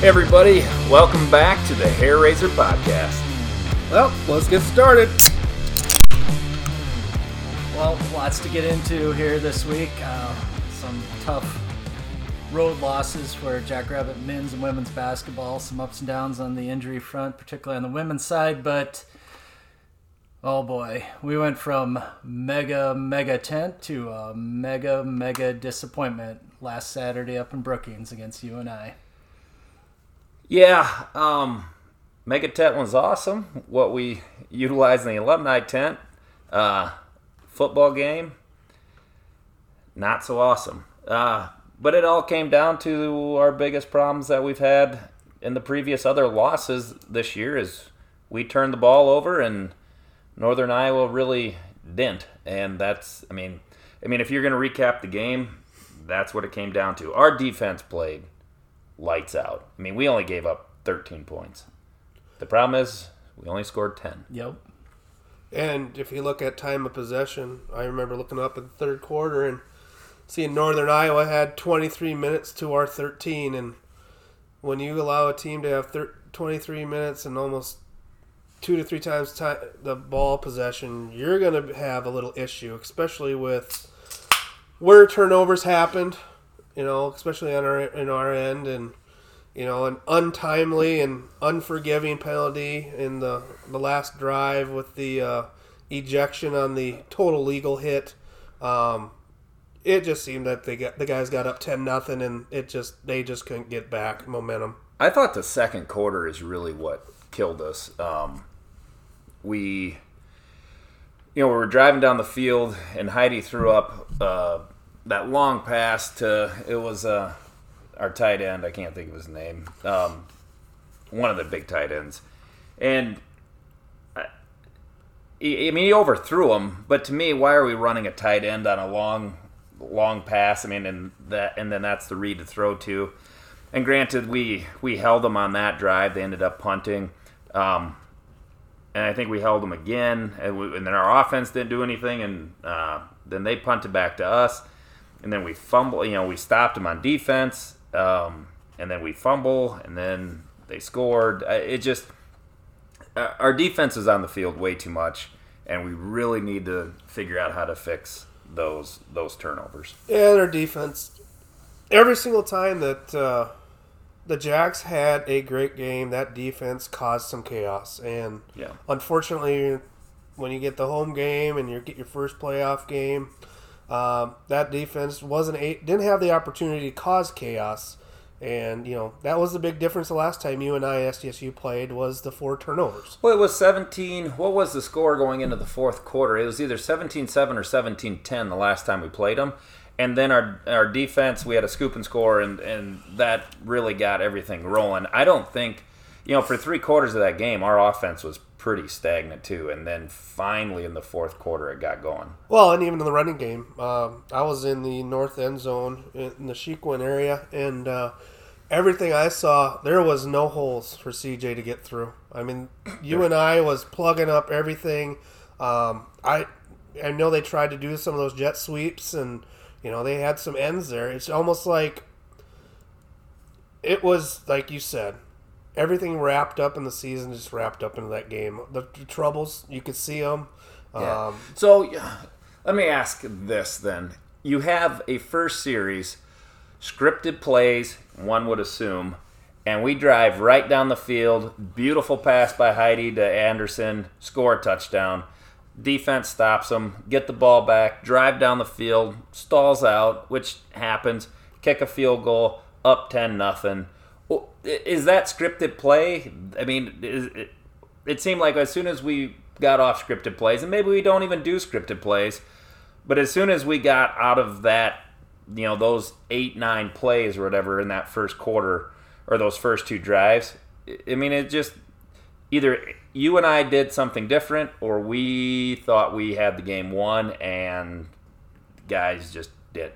Hey everybody, welcome back to the Hair Raiser Podcast. Well, let's get started. Well, lots to get into here this week. Uh, some tough road losses for Jackrabbit men's and women's basketball. Some ups and downs on the injury front, particularly on the women's side. But oh boy, we went from mega mega tent to a mega mega disappointment last Saturday up in Brookings against UNI. Yeah, um, Mega Tent was awesome. What we utilized in the alumni tent, uh, football game, not so awesome. Uh, but it all came down to our biggest problems that we've had in the previous other losses this year is we turned the ball over and Northern Iowa really didn't. And that's, I mean, I mean, if you're going to recap the game, that's what it came down to. Our defense played lights out. I mean, we only gave up 13 points. The problem is we only scored 10. Yep. And if you look at time of possession, I remember looking up in the third quarter and seeing Northern Iowa had 23 minutes to our 13. And when you allow a team to have thir- 23 minutes and almost two to three times time, the ball possession, you're going to have a little issue, especially with where turnovers happened. You know, especially on our in our end, and you know, an untimely and unforgiving penalty in the the last drive with the uh, ejection on the total legal hit. Um, it just seemed that they got the guys got up ten nothing, and it just they just couldn't get back momentum. I thought the second quarter is really what killed us. Um, we, you know, we were driving down the field, and Heide threw up uh, that long pass to it was uh, our tight end. I can't think of his name. Um, one of the big tight ends, and I, I mean he overthrew him. But to me, why are we running a tight end on a long, long pass? I mean, and that and then that's the read to throw to. And granted, we we held them on that drive. They ended up punting. Um, and I think we held them again, and, we, and then our offense didn't do anything, and uh, then they punted back to us, and then we fumble. You know, we stopped them on defense, um, and then we fumble, and then they scored. It just uh, our defense is on the field way too much, and we really need to figure out how to fix those those turnovers. Yeah, our defense. Every single time that uh, the Jacks had a great game, that defense caused some chaos, and Yeah. unfortunately, when you get the home game and you get your first playoff game, um, that defense wasn't a, didn't have the opportunity to cause chaos, and you know that was the big difference the last time UNI SDSU played was the four turnovers. Well, it was 17. What was the score going into the fourth quarter? It was either 17 7 or 17 10 the last time we played them. And then our, our defense, we had a scoop and score, and, and that really got everything rolling. I don't think, you know, for three quarters of that game, our offense was pretty stagnant too. And then finally in the fourth quarter, it got going. Well, and even in the running game, um, I was in the north end zone in the Shequin area, and uh, everything I saw, there was no holes for CJ to get through. I mean, UNI was plugging up everything. Um, I I know they tried to do some of those jet sweeps, and you know they had some ends there. It's almost like it was like you said. Everything wrapped up in the season, just wrapped up into that game. The, the troubles, you could see them. Yeah. Um, so let me ask this then. You have a first series, scripted plays, one would assume, and we drive right down the field. Beautiful pass by Heide to Anderson, score a touchdown. Defense stops them, get the ball back, drive down the field, stalls out, which happens, kick a field goal, up 10 nothing. Is that scripted play? I mean, it, it seemed like as soon as we got off scripted plays, and maybe we don't even do scripted plays, but as soon as we got out of that, you know, those eight, nine plays or whatever in that first quarter or those first two drives, I mean, it just either UNI did something different or we thought we had the game won and guys just did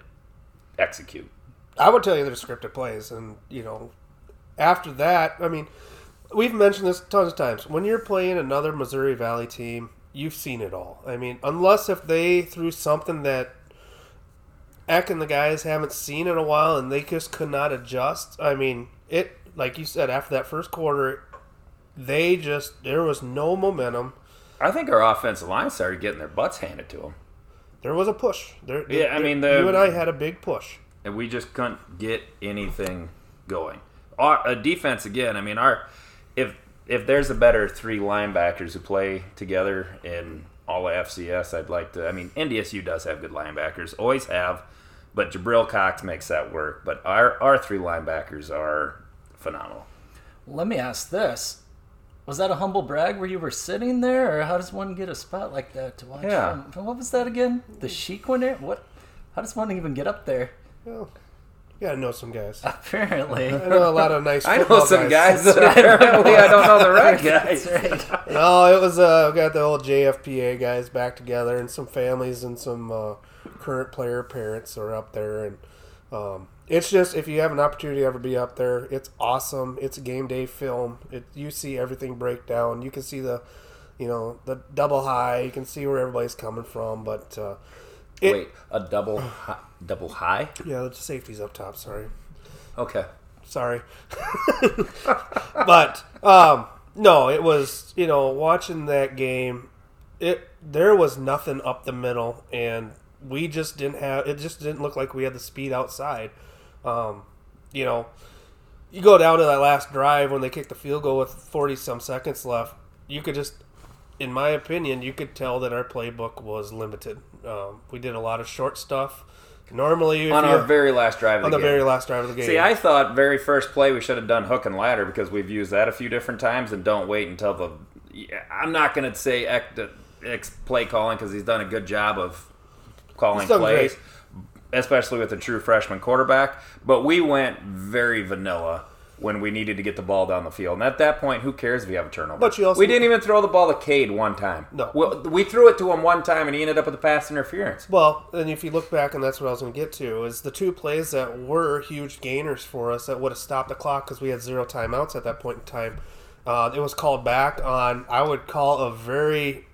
execute. I would tell you they're scripted plays, and you know, after that, I mean, we've mentioned this tons of times. When you're playing another Missouri Valley team, you've seen it all. I mean, unless if they threw something that Eck and the guys haven't seen in a while, and they just could not adjust. I mean, it like you said, after that first quarter, they just there was no momentum. I think our offensive line started getting their butts handed to them, There was a push. There, Yeah, I mean, the- UNI had a big push. and we just couldn't get anything going. Our uh, defense again. I mean, our if if there's a better three linebackers who play together in all of FCS, I'd like to. I mean, NDSU does have good linebackers, always have, but Jabril Cox makes that work. But our our three linebackers are phenomenal. Let me ask this. Was that a humble brag where you were sitting there, or how does one get a spot like that to watch? Yeah. from- What was that again? The Sheik winner? What? How does one even get up there? Well, you gotta know some guys. Apparently. I know a lot of nice. I know some guys that apparently I don't know the right guys. That's right. No, it was uh, we got the old JFPA guys back together, and some families and some uh, current player parents are up there, and um, it's just if you have an opportunity to ever be up there, it's awesome. It's a game day film. It you see everything break down. You can see the, you know, the double high. You can see where everybody's coming from, but uh, it, Wait, a double hi- double high? yeah, the safety's up top. Sorry. Okay. Sorry. but um, no, it was you know watching that game. It there was nothing up the middle, and we just didn't have. It just didn't look like we had the speed outside. Um, you know, you go down to that last drive when they kicked the field goal with forty some seconds left. You could just, in my opinion, you could tell that our playbook was limited. Um, we did a lot of short stuff. Normally, On our very last drive of on the the very last drive of the game. See, I thought very first play we should have done hook and ladder because we've used that a few different times and don't wait until the. I'm not going to say Eck, Eck's play calling because he's done a good job of calling plays, great. especially with a true freshman quarterback. But we went very vanilla when we needed to get the ball down the field. And at that point, who cares if you have a turnover? But you also- we didn't even throw the ball to Cade one time. No. we, we threw it to him one time and he ended up with a pass interference. Well, and if you look back, and that's what I was going to get to, is the two plays that were huge gainers for us that would have stopped the clock because we had zero timeouts at that point in time. Uh, it was called back on, I would call a very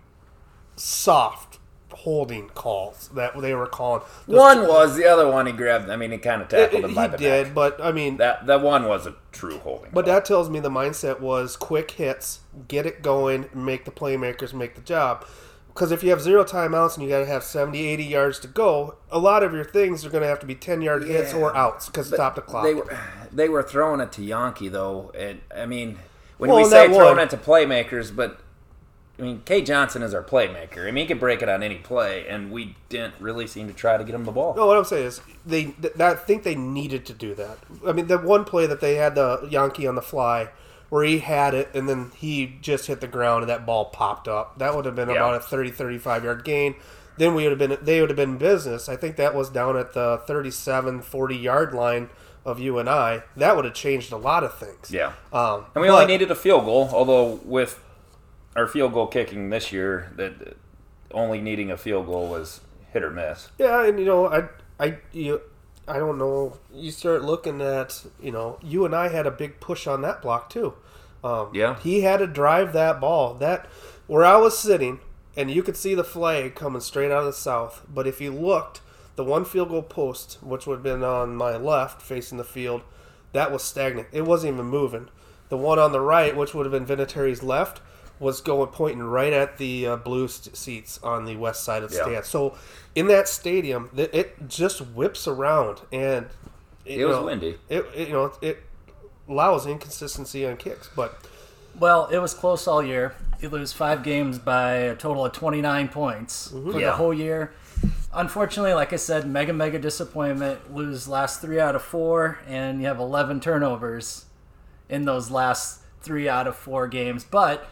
soft holding calls that they were calling. Those One was the other one he grabbed. I mean, he kind of tackled it- him by he the did, neck. but I mean, That that one was a true holding. But call. that tells me the mindset was quick hits, get it going, make the playmakers make the job. Because if you have zero timeouts and you got to have 70, 80 yards to go, a lot of your things are going to have to be 10 yard hits or outs because stop the clock. They were they were throwing it to Janke though, and I mean, when Well, we say throwing one- it to playmakers, but I mean, Cade Johnson is our playmaker. I mean, he can break it on any play, and we didn't really seem to try to get him the ball. no, what I'm saying is they. Th- I think they needed to do that. I mean, the one play that they had the Janke on the fly, where he had it and then he just hit the ground and that ball popped up. That would have been Yeah. about a 30, 35 yard gain. Then we would have been. They would have been in business. I think that was down at the 37, 40 yard line of UNI. That would have changed a lot of things. Yeah, Um, and we but- only needed a field goal. Although with our field goal kicking this year, that only needing a field goal was hit or miss. Yeah, and you know, I, I, you, I don't know. You start looking at, you know, UNI had a big push on that block too. Um, Yeah. he had to drive that ball. That where I was sitting, and you could see the flag coming straight out of the south. But if you looked, the one field goal post, which would have been on my left facing the field, that was stagnant. It wasn't even moving. The one on the right, which would have been Vinatieri's left, was going pointing right at the uh, blue st- seats on the west side of the Yeah. stand. So in that stadium, th- it just whips around, and It was windy. It, it you know it allows inconsistency on kicks, but Well, it was close all year. You lose five games by a total of 29 points for Yeah. the whole year. Unfortunately, like I said, mega, mega disappointment. Lose last three out of four, and you have 11 turnovers in those last three out of four games. But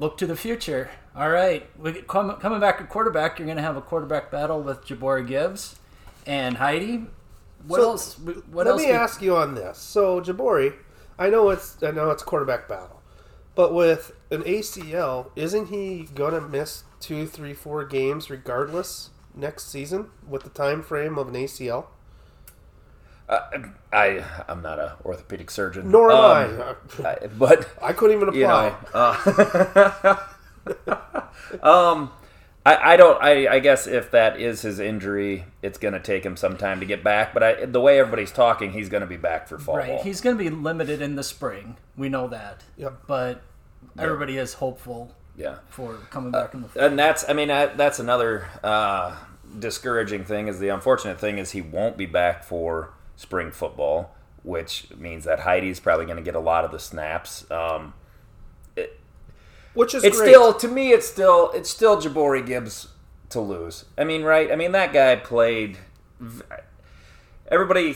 look to the future. All right, we, come, coming back at quarterback, you're going to have a quarterback battle with Jabari Gibbs and Heide. What So, else? What let else? me we- ask you on this. So Jabori, I know it's I know it's quarterback battle, but with an ACL, isn't he gonna miss two, three, four games regardless next season with the time frame of an ACL? Uh, I I'm not a orthopedic surgeon. Nor am Um, I. I. But I couldn't even you apply. know, uh, um, I, I don't. I, I guess if that is his injury, it's going to take him some time to get back. But I, the way everybody's talking, he's going to be back for fall Right. He's going to be limited in the spring. We know that. Yep. But everybody is hopeful yeah. for coming back in the fall. and that's i mean I, that's another uh, discouraging thing is the unfortunate thing is he won't be back for spring football which means that heide's probably going to get a lot of the snaps um, Which is it's great. still to me it's still it's still jabori gibbs to lose i mean right i mean that guy played everybody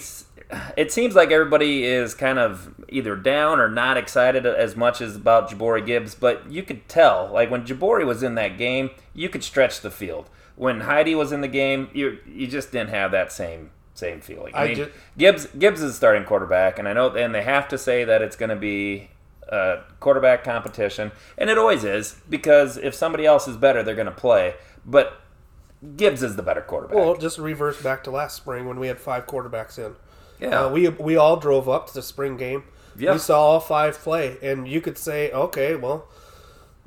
it seems like everybody is kind of either down or not excited as much as about Jabori Gibbs, but you could tell, like when Jabori was in that game, you could stretch the field. When Heide was in the game, you you just didn't have that same same feeling. I, I mean, ju- Gibbs Gibbs is starting quarterback, and I know, and they have to say that it's going to be a quarterback competition, and it always is because if somebody else is better, they're going to play. But Gibbs is the better quarterback. Well, just reverse back to last spring when we had five quarterbacks in. yeah, Uh, we we all drove up to the spring game. Yeah. We saw all five play, and you could say, okay, well,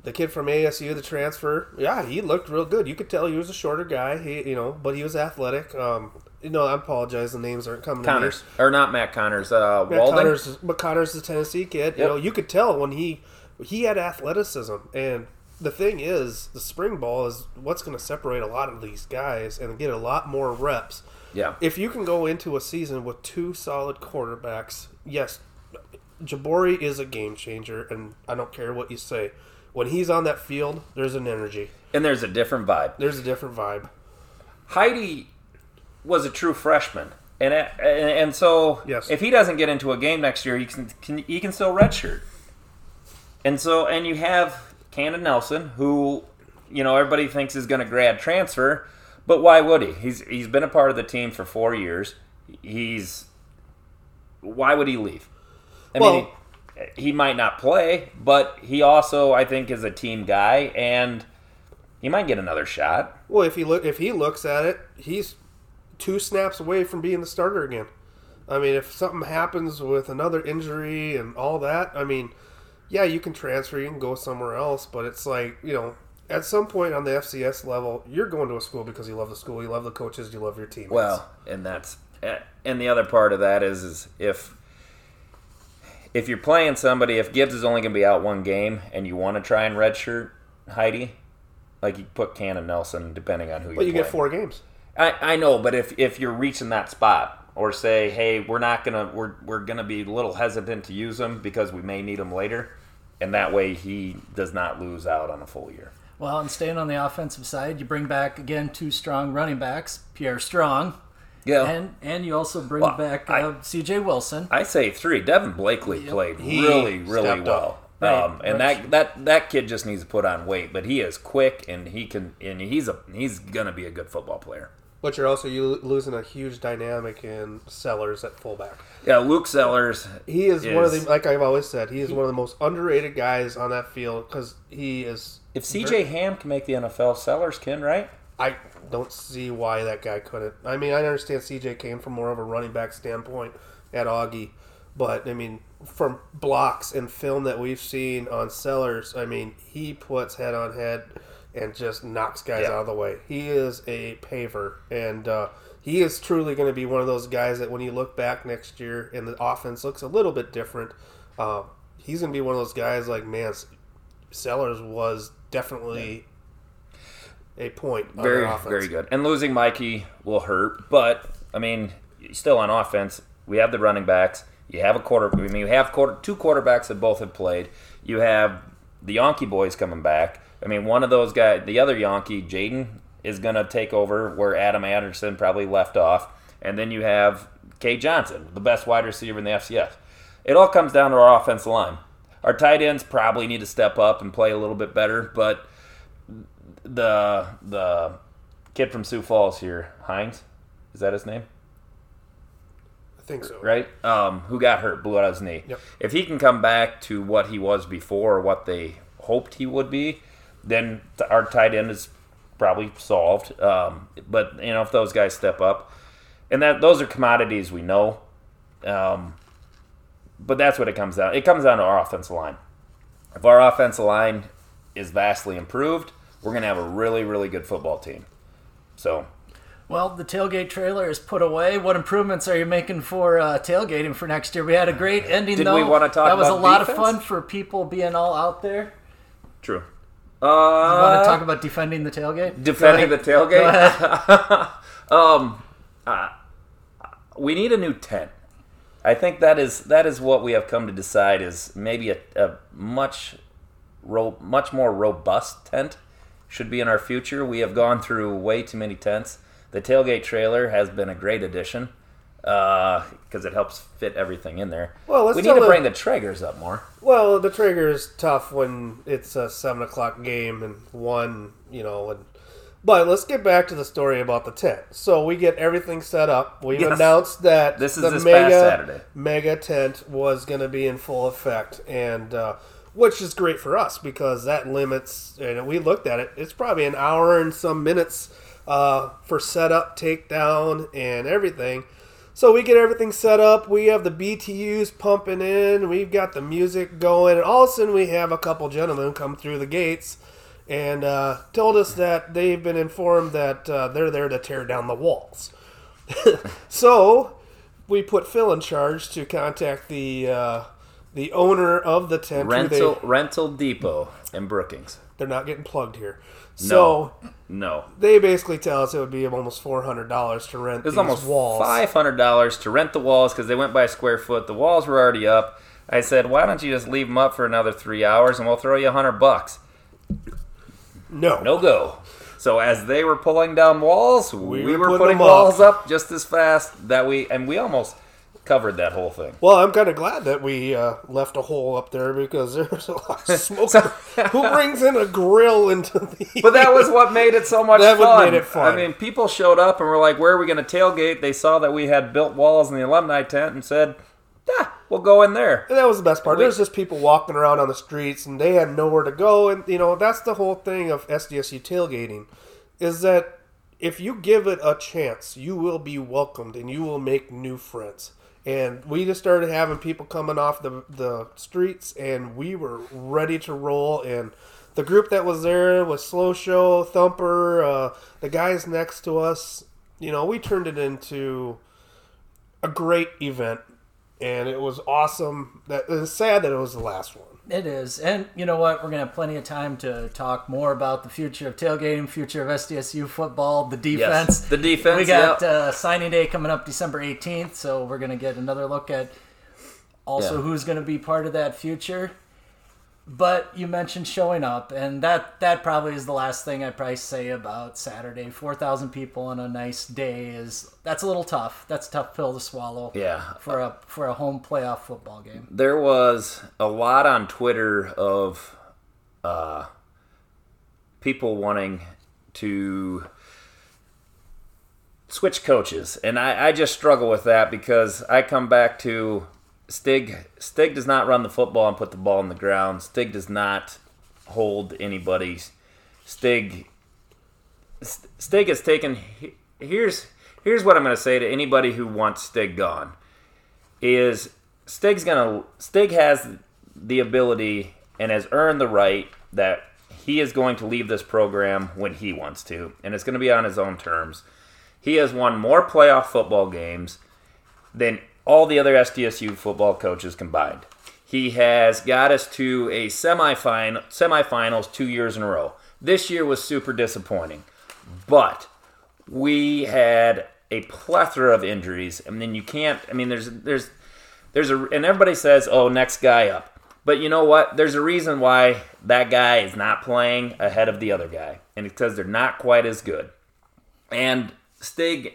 the kid from ASU, the transfer, yeah, he looked real good. You could tell he was a shorter guy, he you know, but he was athletic. Um, you know, I apologize, the names aren't coming. to me. Connors or not Matt Connors, uh, Matt Walden. Connors, but Connors a Tennessee kid. You know, you could tell when he he had athleticism, and the thing is, the spring ball is what's going to separate a lot of these guys and get a lot more reps. Yeah, If you can go into a season with two solid quarterbacks, yes, Jabori is a game changer, and I don't care what you say. When he's on that field, there's an energy. and there's a different vibe. There's a different vibe. Heide was a true freshman, and and, and so Yes. if he doesn't get into a game next year, he can, can he can still redshirt. And so and you have Cannon Nelson, who you know everybody thinks is going to grad transfer, but why would he? He's he's been a part of the team for four years. He's why would he leave? I mean. Well- He, he might not play, but he also, I think, is a team guy, and he might get another shot. Well, if he look if he looks at it, he's two snaps away from being the starter again. I mean, if something happens with another injury and all that, I mean, yeah, you can transfer, you can go somewhere else, but it's like you know, at some point on the FCS level, you're going to a school because you love the school, you love the coaches, you love your team. Well, and that's and the other part of that is is if if you're playing somebody, if Gibbs is only going to be out one game, and you want to try and redshirt Heide, like you put Cannon Nelson, depending on who but you're But you get four games. I, I know, but if if you're reaching that spot, or say, hey, we're not gonna we're we're gonna be a little hesitant to use him because we may need him later, and that way he does not lose out on a full year. Well, and staying on the offensive side, you bring back again two strong running backs, Pierre Strong, Yeah, and and you also bring Well, back I- uh, C.J. Wilson. I say three. Devin Blakely played He really, really well. Right, Um, and that, that that kid just needs to put on weight, but he is quick and he can and he's a he's gonna be a good football player. But you're also you losing a huge dynamic in Sellers at fullback. Yeah, Luke Sellers. He is, one of the like I've always said, he is one of the most underrated guys on that field because he is. If CJ Ham can make the NFL, Sellers can, right? I don't see why that guy couldn't. I mean, I understand CJ came from more of a running back standpoint at Augie, but I mean, from blocks and film that we've seen on Sellers, I mean, he puts head on head and just knocks guys Yeah. out of the way. He is a paver, and uh, he is truly going to be one of those guys that when you look back next year and the offense looks a little bit different, uh, he's going to be one of those guys like man. Sellers was definitely a point Very, very good. And losing Mikey will hurt, but I mean, still on offense, we have the running backs. You have a quarter. I mean, you have quarter, two quarterbacks that both have played. You have the Janke boys coming back. I mean, one of those guys, the other Janke, Jaden, is going to take over where Adam Anderson probably left off. And then you have Cade Johnson, the best wide receiver in the FCS. It all comes down to our offensive line. Our tight ends probably need to step up and play a little bit better, but the the kid from Sioux Falls here, Hines, is that his name? I think so. Right? Um, who got hurt, blew out his knee. Yep. If he can come back to what he was before, or what they hoped he would be, then our tight end is probably solved. Um, but you know, if those guys step up, and that those are commodities we know. Um, but that's what it comes down. It comes down to our offensive line. If our offensive line is vastly improved, we're going to have a really, really good football team. So, Well, the tailgate trailer is put away. What improvements are you making for uh, tailgating for next year? We had a great ending. Did though. we wanna talk That was a lot of fun for people being all out there. true. You Uh, want to talk about defending the tailgate? defending the tailgate. um, uh, we need a new tent. I think that is that is what we have come to decide is maybe a, a much ro- much more robust tent should be in our future. We have gone through way too many tents. The tailgate trailer has been a great addition because it helps fit everything in there. Well, let's we need to bring the Traegers up more. Well, the trigger is tough when it's a seven o'clock game and one, you know. And, but let's get back to the story about the tent. So we get everything set up. We've Yes. announced that This is the this mega past Saturday. mega tent was going to be in full effect, and uh, which is great for us because that limits. And we looked at it; it's probably an hour and some minutes uh, for setup, takedown, and everything. So we get everything set up. We have the BTUs pumping in. We've got the music going, and all of a sudden we have a couple gentlemen come through the gates and uh, told us that they've been informed that uh, they're there to tear down the walls. so we put Phil in charge to contact the uh, the owner of the tent. Rental They, Rental Depot in Brookings. they're not getting plugged here. So No. they basically tell us it would be almost four hundred dollars to rent It was almost walls. five hundred dollars to rent the walls because they went by square foot. The walls were already up. I said, "Why don't you just leave them up for another three hours and we'll throw you a hundred bucks?" No, No go. So as they were pulling down walls, we, were were putting putting walls up. up just as fast that we and we almost covered that whole thing. Well, I'm kind of glad that we uh, left a hole up there because there's a lot of smoke. Who brings in a grill into the? But that was what made it so much That what fun. made it fun. I mean, people showed up and were like, "Where are we going to tailgate?" They saw that we had built walls in the alumni tent and said, "Yeah, we'll go in there." And that was the best part. We- There's just people walking around on the streets, and they had nowhere to go. And you know, that's the whole thing of SDSU tailgating, is that if you give it a chance, you will be welcomed and you will make new friends. And we just started having people coming off the the streets, and we were ready to roll. And the group that was there was Slow Show, Thumper, uh, the guys next to us. You know, we turned it into a great event, and it was awesome. That it's sad that it was the last one. It is. And you know what? We're going to have plenty of time to talk more about the future of tailgating, future of SDSU football, the defense. the defense, We got yeah. uh, signing day coming up December 18th, so we're going to get another look at also Yeah. who's going to be part of that future. But you mentioned showing up, and that that probably is the last thing I'd probably say about Saturday. Four thousand people on a nice day is that's a little tough. That's a tough pill to swallow. Yeah. For a for a home playoff football game. there was a lot on Twitter of uh, people wanting to switch coaches, and I, I just struggle with that because I come back to Stig. Stig does not run the football and put the ball in the ground. Stig does not hold anybody. Stig Stig has taken. Here's here's what I'm going to say to anybody who wants Stig gone is Stig's gonna Stig has the ability and has earned the right that he is going to leave this program when he wants to, and it's going to be on his own terms. He has won more playoff football games than all the other SDSU football coaches combined. He has got us to a semifinal semifinals two years in a row. This year was super disappointing, but we had a plethora of injuries. I mean, you can't. I mean, there's there's there's a and everybody says, "Oh, next guy up." But you know what? There's a reason why that guy is not playing ahead of the other guy, and it's because they're not quite as good. And Stig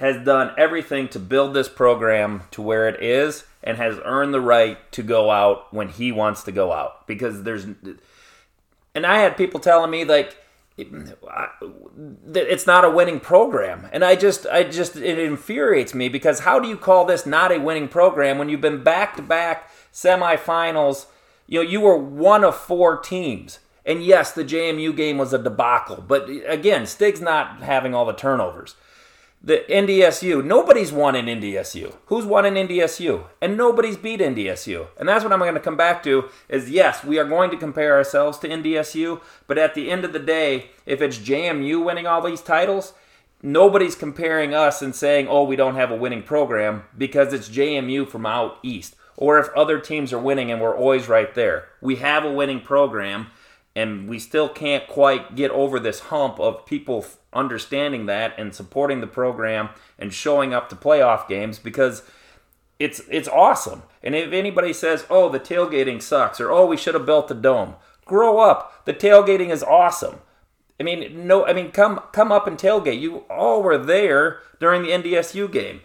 has done everything to build this program to where it is and has earned the right to go out when he wants to go out. Because there's and I had people telling me like it's not a winning program. And I just I just it infuriates me because how do you call this not a winning program when you've been back to back semifinals? You know you were one of four teams. And yes the JMU game was a debacle but again Stig's not having all the turnovers the NDSU. Nobody's won in NDSU. Who's won in NDSU? And nobody's beat NDSU. And that's what I'm going to come back to is yes, we are going to compare ourselves to NDSU, but at the end of the day, if it's JMU winning all these titles, nobody's comparing us and saying, "Oh, we don't have a winning program" because it's JMU from out east. Or if other teams are winning and we're always right there. We have a winning program and we still can't quite get over this hump of people understanding that and supporting the program and showing up to playoff games because it's it's awesome. And if anybody says, "Oh, the tailgating sucks," or "Oh, we should have built the dome," grow up. The tailgating is awesome. I mean, no, I mean, come come up and tailgate. You all were there during the NDSU game.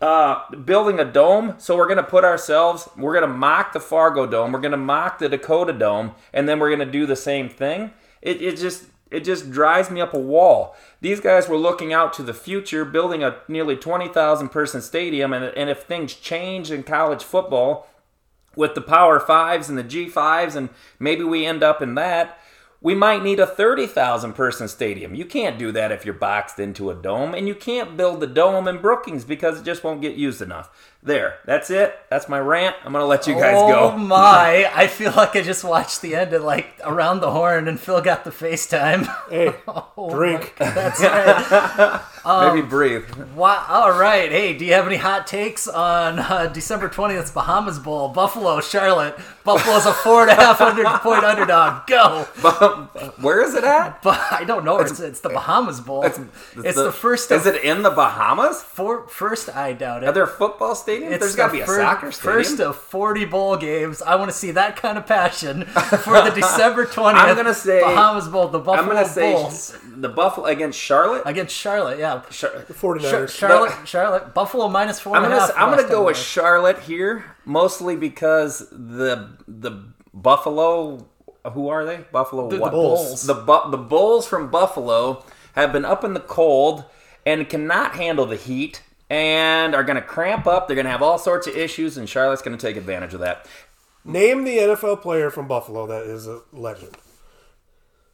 Uh, building a dome, so we're going to put ourselves, we're going to mock the Fargo Dome, we're going to mock the Dakota Dome, and then we're going to do the same thing. It, it just it just drives me up a wall. These guys were looking out to the future, building a nearly 20,000 person stadium, and, and if things change in college football with the Power Fives and the G5s, and maybe we end up in that, we might need a 30,000 person stadium. You can't do that if you're boxed into a dome, and you can't build the dome in Brookings because it just won't get used enough. There, that's it. That's my rant. I'm gonna let you guys oh go. Oh my! I feel like I just watched the end of like around the horn, and Phil got the FaceTime. Hey, Oh drink. That's right. Maybe breathe. Wow. All right. Hey, do you have any hot takes on uh, December 20th Bahamas Bowl? Buffalo, Charlotte. Buffalo's a four and a half hundred point underdog. Go. Where is it at? But I don't know. It's, it's the Bahamas Bowl. It's, the, first. Is Of, it in the Bahamas? for, first, I doubt it. Are there football stadiums? It's There's got to the be a fir- soccer stadium. First of 40 bowl games. I want to see that kind of passion for the December 20th I'm gonna say- Bahamas Bowl, the Buffalo I'm gonna say Bulls. the Buffalo against Charlotte. Against Charlotte, yeah. Char- 49ers. Char- Charlotte, Charlotte, Buffalo minus four I'm gonna half. I'm gonna go with Charlotte here, mostly because the the Buffalo. Who are they? Buffalo. The- the? Bulls. The bu- the Bulls from Buffalo have been up in the cold and cannot handle the heat and are gonna cramp up. They're gonna have all sorts of issues, and Charlotte's gonna take advantage of that. Name the NFL player from Buffalo that is a legend.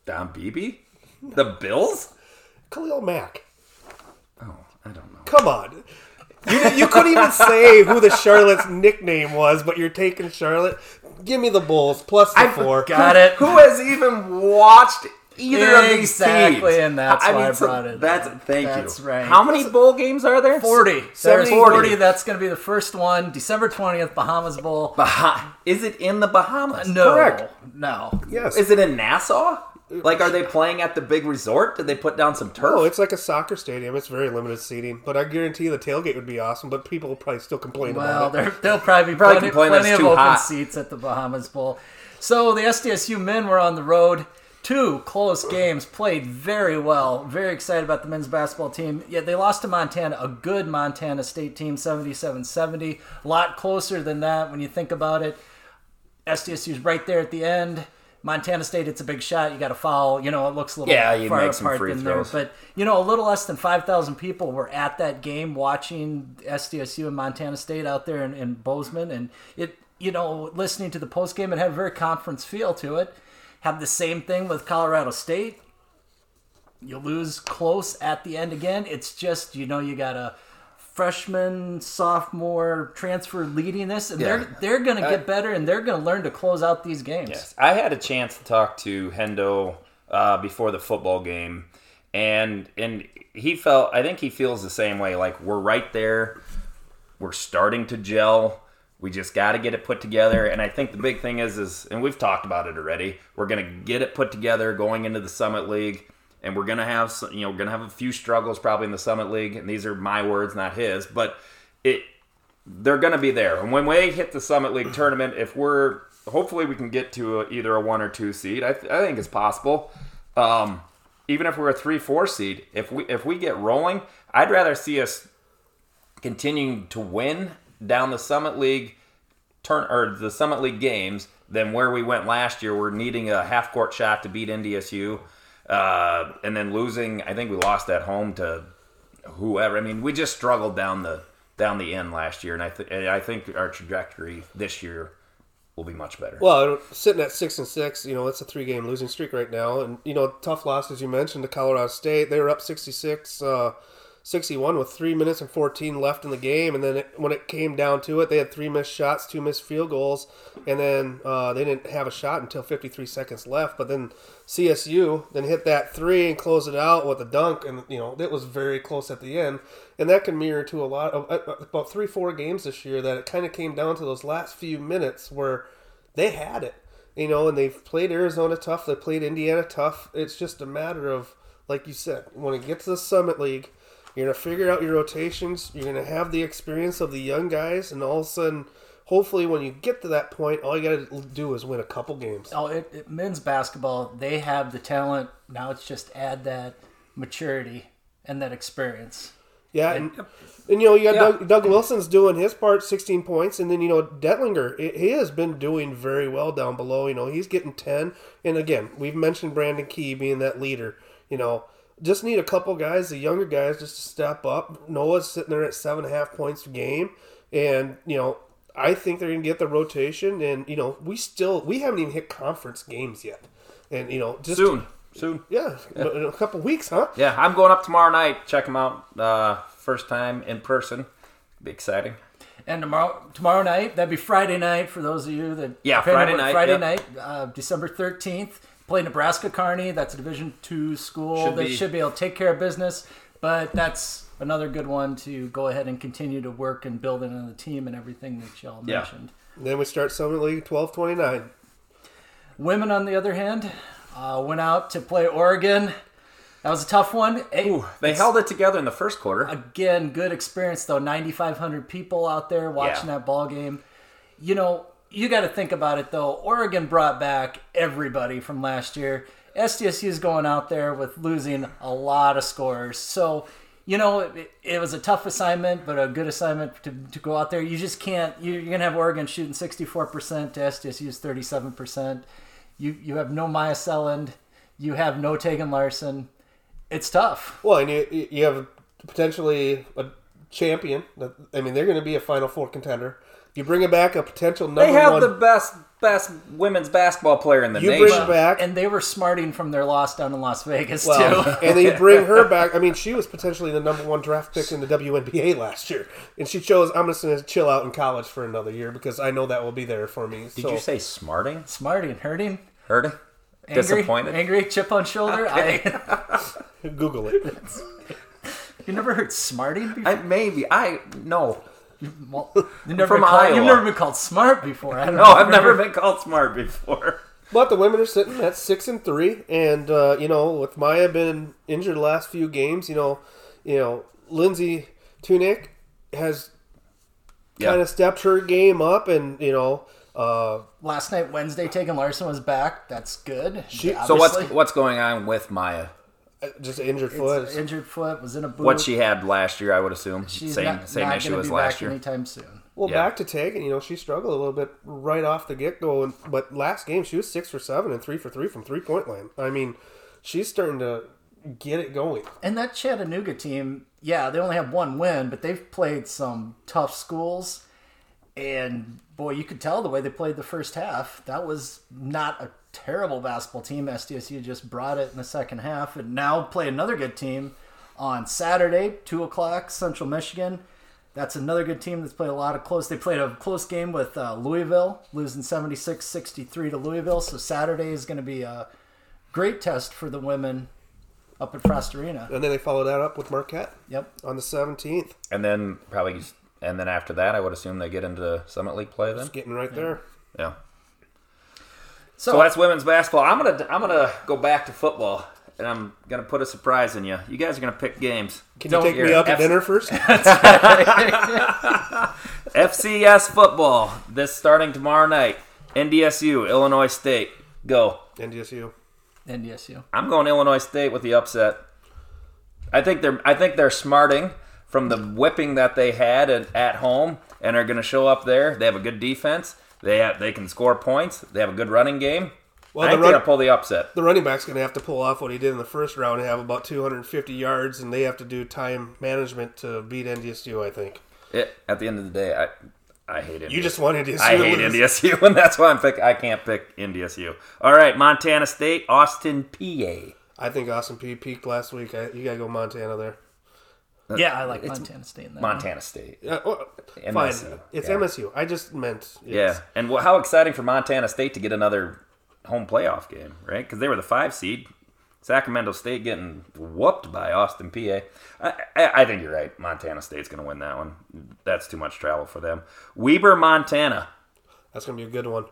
Don Beebe, the Bills. Khalil Mack. Oh, I don't know. Come on. You, you couldn't even say who the Charlotte's nickname was, but you're taking Charlotte. Give me the Bulls plus the I four. Got it. Who has even watched either of these Exactly, teams? and that's why I so brought it That's up. thank That's you. right. How many bowl games are there? 40. There's 70. 40. That's going to be the first one. December 20th, Bahamas Bowl. Bah- is it in the Bahamas? No. Correct. No. Yes. Is it in Nassau? Like, are they playing at the big resort? Did they put down some turf? Oh, it's like a soccer stadium. It's very limited seating, but I guarantee you the tailgate would be awesome. But people will probably still complain Well, about it. there, there'll probably be Probably plenty, complain plenty of open hot. seats at the Bahamas Bowl. So the SDSU men were on the road. Two close games, played very well. Very excited about the men's basketball team. Yeah, they lost to Montana, a good Montana State team, 77-70. A lot closer than that when you think about it. SDSU's right there at the end. Montana State, it's a big shot. You got to foul. You know, it looks a little Yeah, you far make some apart free than throws. there. But you know, a little less than five thousand people were at that game watching SDSU and Montana State out there in, in Bozeman, and it. You know, listening to the post game, it had a very conference feel to it. Have the same thing with Colorado State. You lose close at the end again. It's just you know you got a freshman, sophomore transfer leading this, and Yeah. they're they're going to get better and they're going to learn to close out these games. Yes, I had a chance to talk to Hendo uh, before the football game, and and he felt. I think he feels the same way. Like we're right there. We're starting to gel. We just got to get it put together. And I think the big thing is, is and we've talked about it already. We're gonna get it put together going into the Summit League, and we're gonna have some, you know we're gonna have a few struggles probably in the Summit League. And these are my words, not his. But it they're going to be there. And when we hit the Summit League tournament, if we're hopefully we can get to a, either a one or two seed. I, th- I think it's possible. Um, even if we're a three four seed, if we if we get rolling, I'd rather see us continuing to win down the Summit League turn or the Summit League games than where we went last year. We're needing a half court shot to beat NDSU, uh, and then losing. I think we lost at home to whoever. I mean, we just struggled down the down the end last year, and I th- and I think our trajectory this year will be much better. Well, sitting at six and six, you know, it's a three game losing streak right now, and you know, tough loss as you mentioned to Colorado State. They were up sixty six uh, 61 with three minutes and 14 left in the game, and then it, when it came down to it, they had three missed shots, two missed field goals, and then uh, they didn't have a shot until 53 seconds left. But then CSU then hit that three and closed it out with a dunk, and you know it was very close at the end, and that can mirror to a lot of uh, about three, four games this year that it kind of came down to those last few minutes where they had it, you know, and they've played Arizona tough, they played Indiana tough. It's just a matter of, like you said, when it gets to the Summit League you're to figure out your rotations. You're going to have the experience of the young guys, and all of a sudden, hopefully, when you get to that point, all you got to do is win a couple games. Oh, it, it, men's basketball, they have the talent. Now it's just add that maturity and that experience. Yeah, and, and you know, you got yeah. Doug, Doug, Wilson's doing his part, 16 points, and then you know Dentlinger, he has been doing very well down below. You know, he's getting 10, and again, we've mentioned Brandon Key being that leader. You know, just need a couple guys, the younger guys, just to step up. Noah's sitting there at seven and a half points a game, and you know I think they're going to get the rotation. And you know we still we haven't even hit conference games yet, and you know just soon, soon, yeah, yeah. in a couple weeks, huh? Yeah, I'm going up tomorrow night. Check them out. Uh, first time in person. Be exciting. And tomorrow, tomorrow night, that'd be Friday night for those of you that yeah, Friday night, Friday yep. night, uh, December thirteenth play Nebraska Kearney. That's a Division two school should that be. should be able to take care of business. But that's another good one to go ahead and continue to work and build into the team and everything that y'all yeah. mentioned. then we start Summit League twelve twenty nine. Women, on the other hand, uh, went out to play Oregon. That was a tough one. Ooh, they held it together in the first quarter. Again, good experience though. Ninety five hundred people out there watching yeah. that ball game. You know, you got to think about it though. Oregon brought back everybody from last year. SDSU is going out there with losing a lot of scores. So, you know, it, it, was a tough assignment, but a good assignment to, to go out there. You just can't, you, are going to have Oregon shooting 64% to SDSU's 37%. You, you have no Myah Selland. You have no Tagyn Larson. It's tough. Well, and you, you have potentially a champion. I mean, they're going to be a Final Four contender. You bring it back a potential number one. They have one. the best best women's basketball player in the you nation. bring it back, and they were smarting from their loss down in Las Vegas well, too. and they bring her back. I mean, she was potentially the number one draft pick in the WNBA last year, and she chose I'm just going to chill out in college for another year because I know that will be there for me. Did so. you say smarting? Smarting, hurting, hurting, angry, disappointed, angry, chip on shoulder. Okay. I, Google it. you never heard smarting before? I, maybe I no. Well, you've never, From called, you've never been called smart before. I don't no, know I've never been called smart before. But the women are sitting at six and three, and uh, you know, with Myah been injured the last few games, you know, you know, Lindsay Tunick has yeah. kind of stepped her game up, and you know, uh, last night Wednesday, Tagyn Larson was back. That's good. She, so what's what's going on with Myah? Uh, just injured foot. It's injured foot was in a boot. What she had last year, I would assume. She's same not, same not issue as last year. Anytime soon. Well, yeah. back to Tagyn, you know, she struggled a little bit right off the get go, but last game she was six for seven and three for three from three point line. I mean, she's starting to get it going. And that Chattanooga team, yeah, they only have one win, but they've played some tough schools, and boy, you could tell the way they played the first half. That was not a terrible basketball team. SDSU just brought it in the second half, and now play another good team on Saturday, two o'clock, Central Michigan. That's another good team that's played a lot of close. They played a close game with uh, Louisville, losing 76-63 to Louisville. So Saturday is going to be a great test for the women up at Frost Arena. And then they follow that up with Marquette. Yep. On the 17th. And then probably, and then after that, I would assume they get into Summit League play then. Just getting right there. Yeah. So, so that's women's basketball. I'm gonna I'm gonna go back to football, and I'm gonna put a surprise in you. You guys are gonna pick games. Can you take me out to F- dinner first? FCS football. This starting tomorrow night. NDSU, Illinois State. Go. NDSU. NDSU. I'm going Illinois State with the upset. I think they're I think they're smarting from the whipping that they had at, at home and are going to show up there. They have a good defense. They have, they can score points. They have a good running game. Well, I think run, pull the upset. The running back's going to have to pull off what he did in the first round and have about 250 yards, and they have to do time management to beat NDSU. I think. It, at the end of the day, I I hate NDSU. You just want NDSU. I hate. NDSU, and that's why I'm pick. I can't pick NDSU. All right, Montana State, Austin Peay. I think Austin Peay peaked last week. I, you got to go Montana there. Yeah, I like Montana State in that. one. Montana State. Uh, well, fine. It's yeah. MSU. I just meant Yeah, and wh- how exciting for Montana State to get another home playoff game, right? Because they were the five seed. Sacramento State getting whooped by Austin Peay. I, I, I think you're right. Montana State's going to win that one. That's too much travel for them. Weber, Montana. That's gonna be a good one.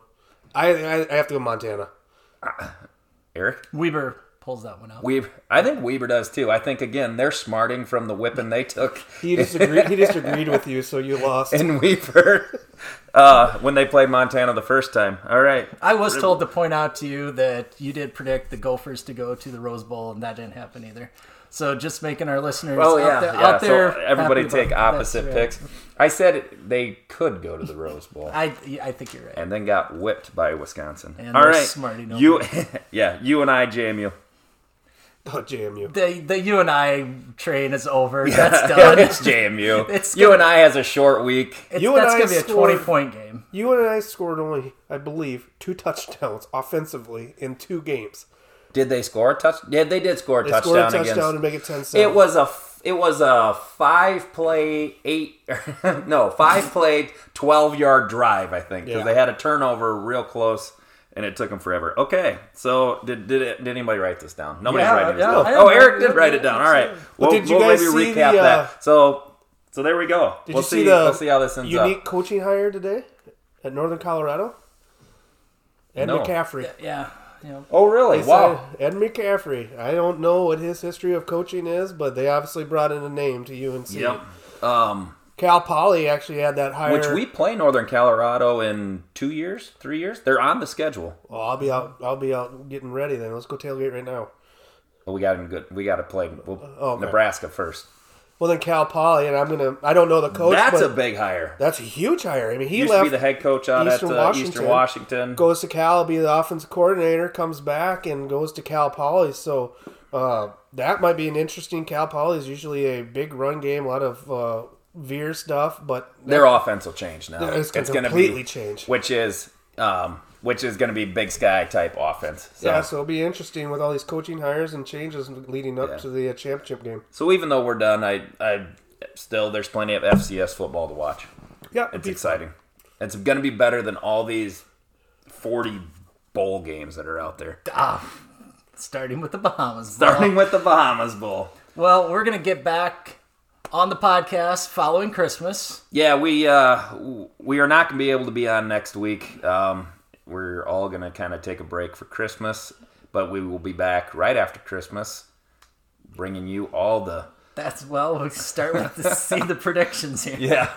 I I, I have to go Montana. Eric, Weber pulls that one out. Weber. I think Weber does too. I think again they're smarting from the whipping they took He disagreed. he disagreed with you, so you lost. And Weber uh, when they played Montana the first time. All right. I was told to point out to you that you did predict the Gophers to go to the Rose Bowl, and that didn't happen either. So just making our listeners Oh out there, yeah. out there so everybody happy take about- opposite right. picks. I said it, they could go to the Rose Bowl. I, I think you're right. and then got whipped by Wisconsin. And All they're right, smarty you, yeah, UNI, JMU. Oh, JMU. the the UNI train is over. That's done. it's JMU. It's you gonna- and I has a short week. It's, You and that's I gonna be a scored- twenty point game. UNI scored only, I believe, two touchdowns offensively in two games. Did they score a touch? Yeah, they did score a They touchdown, scored a touchdown against. and make it 10 It was a it was a five play eight no five play twelve yard drive I think because Yeah. they had a turnover real close and it took them forever. Okay, so did did, it, did anybody write this down? Nobody's Yeah, writing this yeah, down. Oh, Eric did write it down. All right, we'll, did you we'll guys maybe see recap the, uh, that. So so there we go. Did we'll you see. see the we'll see how this ends up. unique up. coaching hire today at Northern Colorado? Ed No. McCaffrey. Yeah, you know, Oh really? They Wow. said Ed McCaffrey. I don't know what his history of coaching is, but they obviously brought in a name to UNC. Yep. Um, Cal Poly actually had that hire. which we play Northern Colorado in two years, three years. They're on the schedule. Well, I'll be out. I'll be out getting ready then. Let's go tailgate right now. Well, we got to good. We got to play we'll, Oh, okay. Nebraska first. Well, then Cal Poly, and I'm gonna. I don't know the coach. That's a big hire. that's a huge hire. I mean, he He used left to be the head coach out Eastern at uh, Washington. Eastern Washington. goes to Cal, be the offensive coordinator, comes back and goes to Cal Poly. So uh, that might be an interesting. Cal Poly is usually a big run game, a lot of uh, veer stuff, but Their offense will change now. it's going to gonna completely be, change. which is um, which is going to be Big Sky type offense. So, Yeah, so it'll be interesting with all these coaching hires and changes leading up Yeah. to the uh, championship game. so even though we're done, I I still there's plenty of FCS football to watch. Yeah, It's exciting. It's going to be better than all these forty bowl games that are out there. ah, starting with the Bahamas. Starting with the Bahamas Bowl. Well, we're gonna get back on the podcast following Christmas. Yeah, we uh, we are not going to be able to be on next week. Um, we're all going to kind of take a break for Christmas, but we will be back right after Christmas, bringing you all the That's well, we start with the see the predictions here. yeah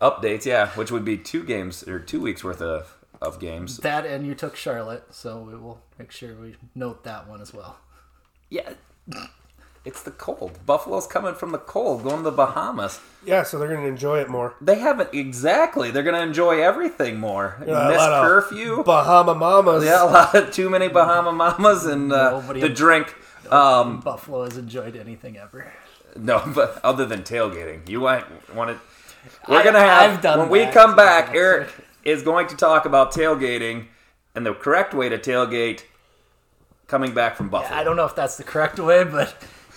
updates. Yeah, which would be two games or two weeks worth of of games. That and you took Charlotte, so we will make sure we note that one as well. Yeah, it's the cold. Buffalo's coming from the cold, going to the Bahamas. Yeah, so they're going to enjoy it more. They haven't exactly. They're going to enjoy everything more. Yeah, a Miss lot of curfew. Bahama Mamas. Yeah, a lot of too many Bahama Mamas and uh, Nobody- the drink. Um, Buffalo has enjoyed anything ever. no, but other than tailgating, you want want it. We're I- gonna have I've done when we come back. Eric is going to talk about tailgating and the correct way to tailgate. Coming back from Buffalo, I don't know if that's the correct way, but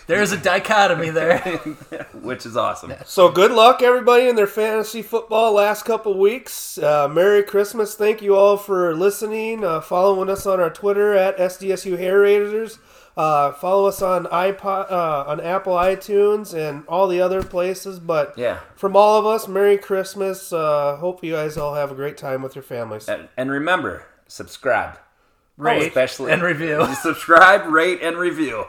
there's a dichotomy there. which is awesome. So good luck, everybody, in their fantasy football last couple weeks. Uh, Merry Christmas! Thank you all for listening, uh, following us on our Twitter at SDSU Hair Raiders. Uh, follow us on iPod, uh, on Apple iTunes, and all the other places. But Yeah, from all of us, Merry Christmas! Uh, hope you guys all have a great time with your families. and, and remember, subscribe, Rate especially and review. subscribe, rate, and review,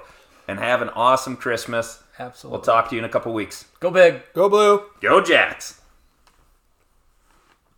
and have an awesome Christmas. Absolutely. We'll talk to you in a couple weeks. Go big. Go blue! Go Jacks!